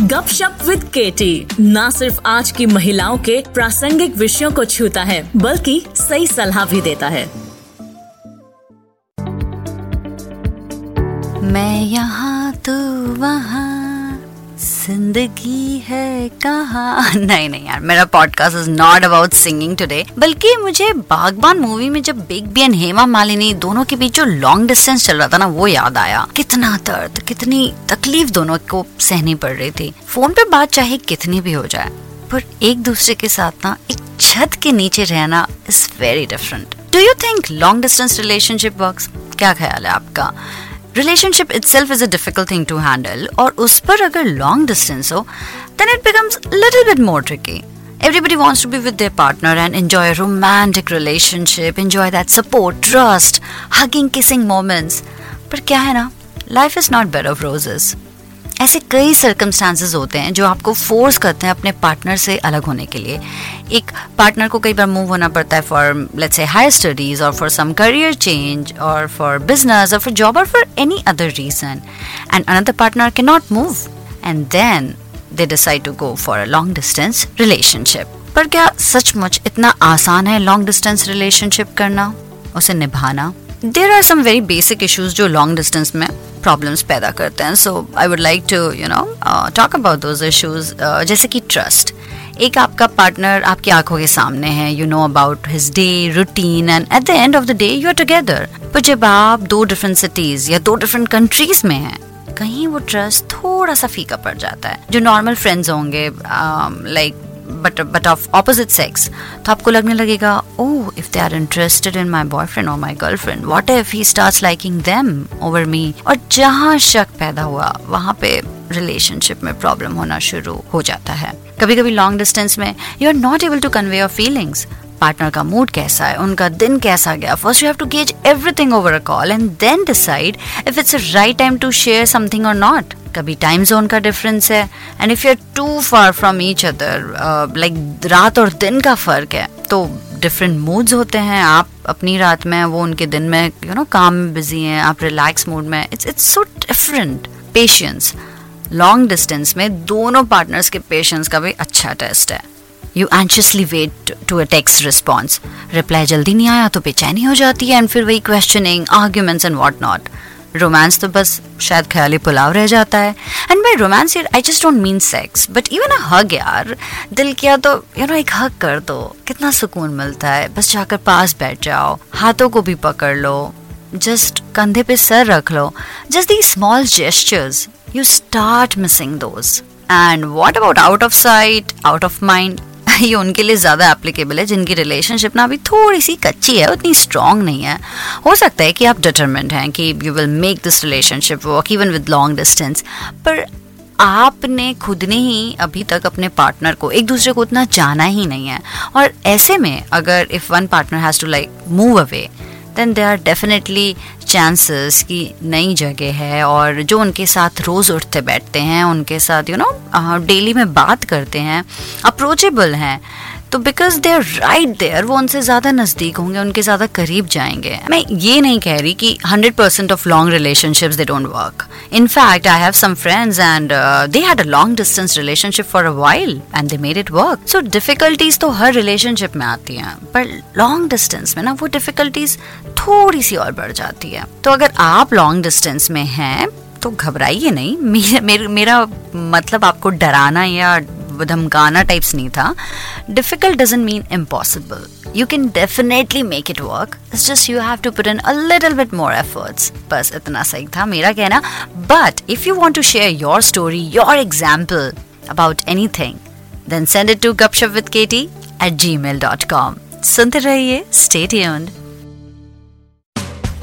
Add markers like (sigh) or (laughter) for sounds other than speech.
गपशप विद केटी न सिर्फ़ आज की महिलाओं के प्रासंगिक विषयों को छूता है, बल्कि सही सलाह भी देता है। मैं यहाँ तू वहाँ ज़िंदगी है कहा? (laughs) नहीं नहीं यार, मेरा podcast is not about singing today बल्कि मुझे बागबान मूवी में जब big B and Hema Malini दोनों के बीच जो लॉन्ग डिस्टेंस चल रहा था ना, वो याद आया। कितना दर्द, कितनी तकलीफ़ दोनों को सहनी पड़ रही थी। फ़ोन पे बात चाहे कितनी भी हो जाए, पर एक दूसरे के साथ ना, एक छत के नीचे रहना is very different do you think long distance relationship work क्या ख्याल है आपका? Relationship itself is a difficult thing to handle और उस पर अगर लॉन्ग डिस्टेंस हो then it becomes little bit more tricky Everybody wants to be with their partner and enjoy a romantic relationship, enjoy that support, trust, hugging, kissing moments. पर क्या है ना, life is not bed of roses. ऐसे कई circumstances होते हैं जो आपको फोर्स करते हैं अपने पार्टनर से अलग होने के लिए। एक पार्टनर को कई बार मूव होना पड़ता है for let's say higher studies और फॉर सम करियर चेंज और फॉर बिज़नेस और फॉर जॉब और for any other reason and another partner can not move and then they decide to go for a long distance relationship पर क्या सचमुच इतना आसान है लॉन्ग डिस्टेंस रिलेशनशिप करना, उसे निभाना? There are some very basic issues जो लॉन्ग डिस्टेंस में प्रॉब्लम्स पैदा करते हैं. So I would like to you know talk about those issues जैसे कि ट्रस्ट एक आपका पार्टनर आपकी आँखों के सामने है you know about his day routine and at the end of the day you are together पर जब आप दो डिफरेंट सिटीज़ या दो डिफरेंट कंट्रीज़ में हैं कहीं वो ट्रस्ट थोड़ा सा फीका पड़ जाता है. जो नॉर्मल फ्रेंड्स होंगे like um, but but of opposite sex तो आपको लगने लगेगा ओह if they are interested in my boyfriend और my girlfriend what if he start liking them over me और जहाँ शक पैदा हुआ, वहाँ पे रिलेशनशिप में प्रॉब्लम होना शुरू हो जाता है। कभी कभी लॉन्ग डिस्टेंस में you are not able to convey your feelings partner का मूड कैसा है? उनका दिन कैसा गया? First you have to gauge everything over a call and then decide if it's a right time to share something और not कभी time zone का डिफरेंस है and if you are too far from each other like रात और दिन का फ़र्क है तो डिफरेंट मूड्स होते हैं। आप अपनी रात में वो उनके दिन में यू you नो know, काम में बिज़ी हैं आप रिलैक्स मूड में it's it's so different patience long distance में दोनों पार्टनर्स के पेशेंस का भी अच्छा टेस्ट है। You anxiously wait to a text response reply जल्दी नहीं आया तो बेचैनी हो जाती है एंड फिर वही questioning arguments and what not romance तो बस शायद ख्याली पुलाव रह जाता है। And by romance I just don't mean sex but even a hug यार। दिल किया तो यू नो एक हग कर दो। कितना सुकून मिलता है। बस जाकर पास बैठ जाओ। हाथों को भी पकड़ लो। जस्ट कंधे पे सर रख लो। Just the small gestures you start missing those and what about out of sight out of mind ये उनके लिए ज़्यादा एप्लीकेबल है, जिनकी रिलेशनशिप ना अभी थोड़ी सी कच्ची है, उतनी स्ट्रांग नहीं है। हो सकता है कि आप डिटर्मेंट हैं कि you will make this relationship work even with long distance पर आपने खुद ने ही अभी तक अपने पार्टनर को एक दूसरे को उतना जाना ही नहीं है। और ऐसे में अगर if one partner has to like move away then they are definitely chances कि नई जगह है और जो उनके साथ रोज़ उठते बैठते हैं, उनके साथ यू नो डेली में बात करते हैं अप्रोचेबल हैं। तो because they are right there वो उनसे ज़्यादा नज़दीक होंगे, उनके ज़्यादा करीब जाएँगे। मैं ये नहीं कह रही कि hundred percent of long relationship they don't work in fact I have some friends and they had a long distance relationship for a while and they made it work so difficulties तो हर relationship में आती हैं पर long distance में ना वो difficulties थोड़ी सी और बढ़ जाती है। तो अगर आप लॉन्ग डिस्टेंस में हैं तो घबराइए नहीं। मेरा मेरा मतलब आपको डराना या धमकाना टाइप्स नहीं था. Difficult doesn't mean impossible you can definitely make it work it's just you have to put in a little bit more efforts बस इतना सही था मेरा कहना. But if you want to share your story your example about any thing then send it to Gupshup with KT at G mail dot com सुनते रहिए stay tuned